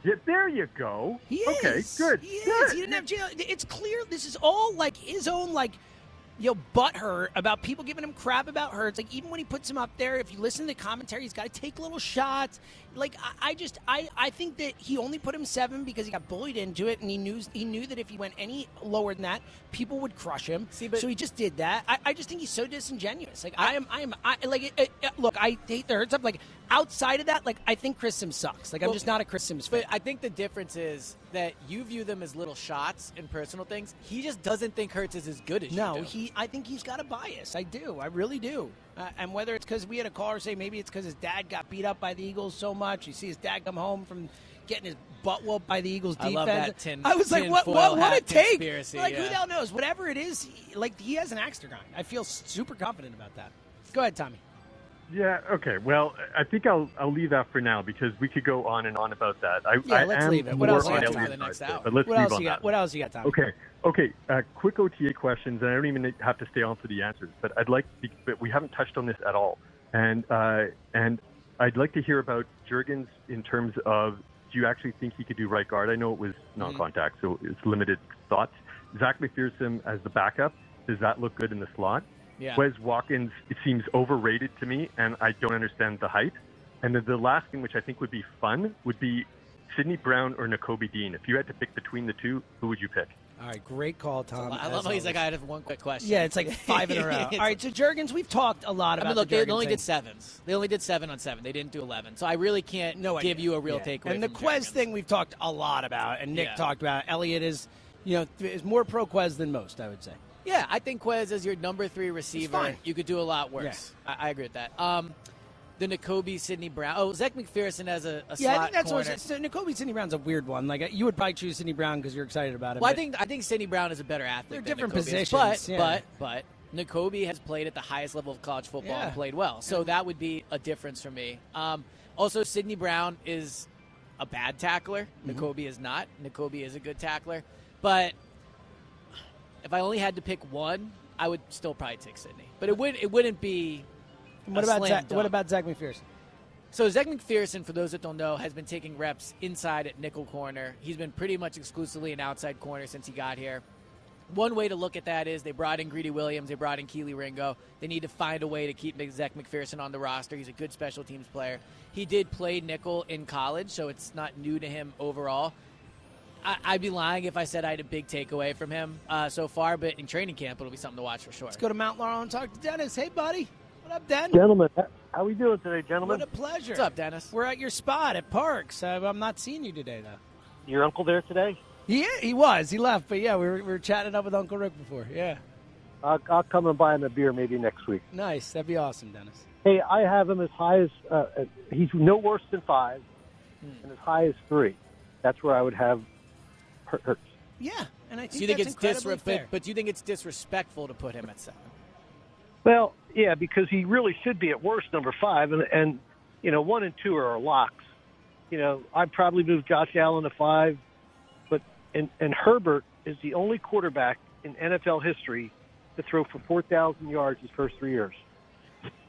Yeah, there you go. He okay, is. good. He is. good. He didn't have jail. It's clear this is all like his own like you know butthurt about people giving him crap about her. It's like even when he puts him up there, if you listen to the commentary, he's got to take little shots. Like I, I just I I think that he only put him seven because he got bullied into it, and he knew he knew that if he went any lower than that, people would crush him. See, but- so he just did that. I, I just think he's so disingenuous. Like I am I am I like it, it, look. I hate the hurt stuff. Like outside of that, like I think Chris Simms sucks. Like I'm Well, just not a Chris Simms fan. But I think the difference is that you view them as little shots and personal things. He just doesn't think Hurts is as good as No, he. I think he's got a bias. I do. I really do. Uh, and whether it's because we had a caller say maybe it's because his dad got beat up by the Eagles so much. You see his dad come home from getting his butt whooped by the Eagles defense. I love that tin- I was like, what? What? What a take! Like who the hell knows? Whatever it is, he, like he has an axe to grind. I feel super confident about that. Go ahead, Tommy. Yeah. Okay. Well, I think I'll I'll leave that for now because we could go on and on about that. I, Yeah, I let's am leave it. What else you got, Tommy? Eliot's The next hour. But let's What move else on you got? that. What else you got, Tommy? Okay. Okay. Uh, quick OTA questions, and I don't even have to stay on for the answers, but I'd like, to, but we haven't touched on this at all, and uh, and I'd like to hear about Jurgens in terms of do you actually think he could do right guard? I know it was non-contact, so it's limited thoughts. Zech McPhearson as the backup, does that look good in the slot? Yeah. Quez Watkins, it seems overrated to me, and I don't understand the hype. And then the last thing, which I think would be fun, would be Sydney Brown or Nakobe Dean. If you had to pick between the two, who would you pick? All right, great call, Tom. I love how he's always. like, I have one quick question. Yeah, it's like five in a row. All right, so Jurgens, we've talked a lot I about. mean, look, the they only thing. did sevens. They only did seven on seven. They didn't do eleven. So I really can't no give idea. you a real Yeah. takeaway. And the from Quez Jurgens. thing we've talked a lot about, and Nick Yeah. talked about. Eliot is, you know, th- is more pro Quez than most, I would say. Yeah, I think Quez as your number three receiver, you could do a lot worse. I, I agree with that. Um, the Nakobe, Sydney Brown. Oh, Zech McPhearson as a, a yeah, I think that's corner. what. So Nakobe Sydney Brown's a weird one. Like you would probably choose Sydney Brown because you're excited about him. Well, I think I think Sydney Brown is a better athlete. They're different Nakobe positions, but yeah. but but Nakobe has played at the highest level of college football Yeah. and played well. So that would be a difference for me. Um, also, Sydney Brown is a bad tackler. Mm-hmm. Is not. Nakobe is a good tackler. But if I only had to pick one, I would still probably take Sydney. But it would it wouldn't be. what about Zech, what about Zech McPhearson? So Zech McPhearson, for those that don't know, has been taking reps inside at nickel corner. He's been pretty much exclusively an outside corner since he got here. One way to look at that is they brought in Greedy Williams, they brought in Kelee Ringo. They need to find a way to keep Zech McPhearson on the roster. He's a good special teams player. He did play nickel in college, so it's not new to him overall. I, I'd be lying if I said I had a big takeaway from him uh, so far, but in training camp, it'll be something to watch for sure. Let's go to Mount Laurel and talk to Dennis. Hey, buddy. What up, Den? Gentlemen, how we doing today, gentlemen? What a pleasure. What's up, Dennis? We're at your spot at Parx. Uh, I'm not seeing you today, though. Your uncle there today? Yeah, he was. He left, but yeah, we were, we were chatting up with Uncle Rick before. Yeah, I'll, I'll come and buy him a beer maybe next week. nice. That'd be awesome, Dennis. Hey, I have him as high as uh, uh, he's no worse than five, and as high as three. That's where I would have Hur- Hurts. Yeah, and I think So you think that's it's incredibly disre- fair. but, but you think it's disrespectful to put him at seven? Well, yeah, because he really should be at worst number five, and and you know one and two are locks. You know, I'd probably move Josh Allen to five, but and and Herbert is the only quarterback in NFL history to throw for 4,000 yards his first three years.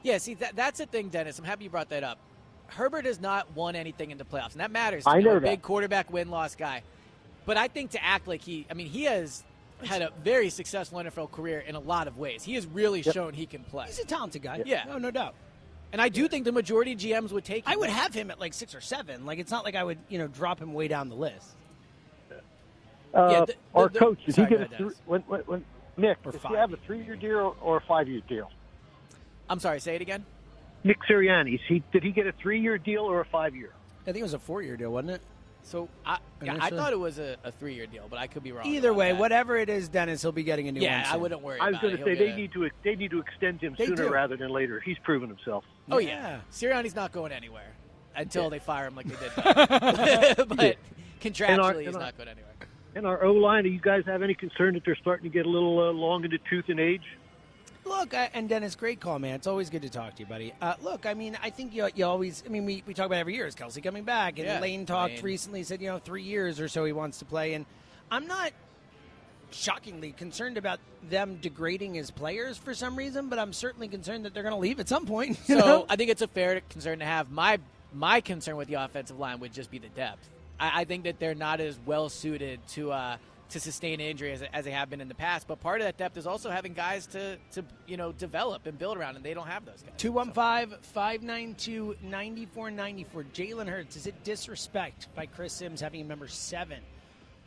Yeah, see, that, that's the thing, Dennis. I'm happy you brought that up. Herbert has not won anything in the playoffs, and that matters. I know know a that. big quarterback win loss guy. But I think to act like he, I mean, he has had a very successful NFL career in a lot of ways. He has really Yep. shown he can play. He's a talented guy. Yeah. No, no doubt. And I do think the majority of GMs would take him. I would have him at like six or seven. Like it's not like I would, you know, drop him way down the list. Uh, Yeah, the- our the- coach, did sorry, he get a three, when, when, when Nick, Or does five. he have a three-year deal or a five-year deal? I'm sorry, say it again. Nick Sirianni, he did he get a three-year deal or a five-year? I think it was a four-year deal, wasn't it? So I, yeah, I thought it was a, a three-year deal, but I could be wrong. Either way, that. whatever it is, Dennis, he'll be getting a new Yeah, one. I wouldn't worry I was going to say they a- need to they need to extend him They sooner do. rather than later. He's proven himself. Oh yeah, Sirianni's not going anywhere until they fire him like they did. but contractually, And our- he's our- not going anywhere. And our O line, do you guys have any concern that they're starting to get a little uh, long in the tooth in age? Look, I, and Dennis, great call, man. It's always good to talk to you, buddy. Uh, look, I mean, I think you, you always, I mean, we, we talk about every year. Is Kelce coming back? And Yeah, Lane talked Lane. recently, said, you know, three years or so he wants to play. And I'm not shockingly concerned about them degrading as players for some reason, but I'm certainly concerned that they're going to leave at some point. So know? I think it's a fair concern to have. My my concern with the offensive line would just be the depth. I, I think that they're not as well suited to uh, to sustain injury as, as they have been in the past. But part of that depth is also having guys to to you know develop and build around, and they don't have those guys. 215 592 9494. Jalen Hurts. Is it disrespect by Chris Simms having number seven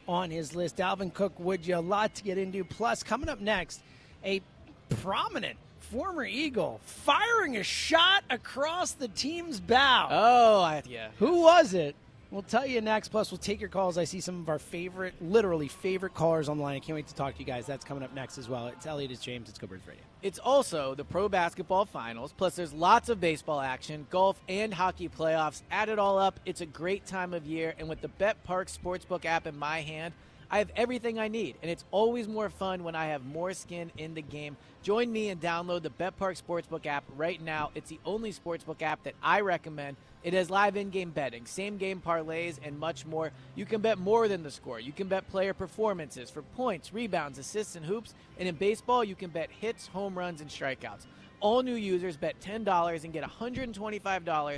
on his list? Dalvin Cook, would you? A lot to get into. Plus, coming up next, a prominent former Eagle firing a shot across the team's bow. Oh, I, yeah. Who was it? We'll tell you next. Plus, we'll take your calls. I see some of our favorite, literally favorite callers on the line. I can't wait to talk to you guys. That's coming up next as well. It's Eliot, it's James, it's Go Birds Radio. It's also the pro basketball finals, plus there's lots of baseball action, golf, and hockey playoffs. Add it all up, it's a great time of year, and with the Bet Parx Sportsbook app in my hand, I have everything I need, and it's always more fun when I have more skin in the game. Join me and download the Bet Parx Sportsbook app right now. It's the only sportsbook app that I recommend. It has live in-game betting, same-game parlays, and much more. You can bet more than the score. You can bet player performances for points, rebounds, assists, and hoops. And in baseball, you can bet hits, home runs, and strikeouts. All new users bet $10 and get $125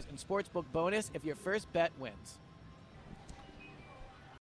in sportsbook bonus if your first bet wins.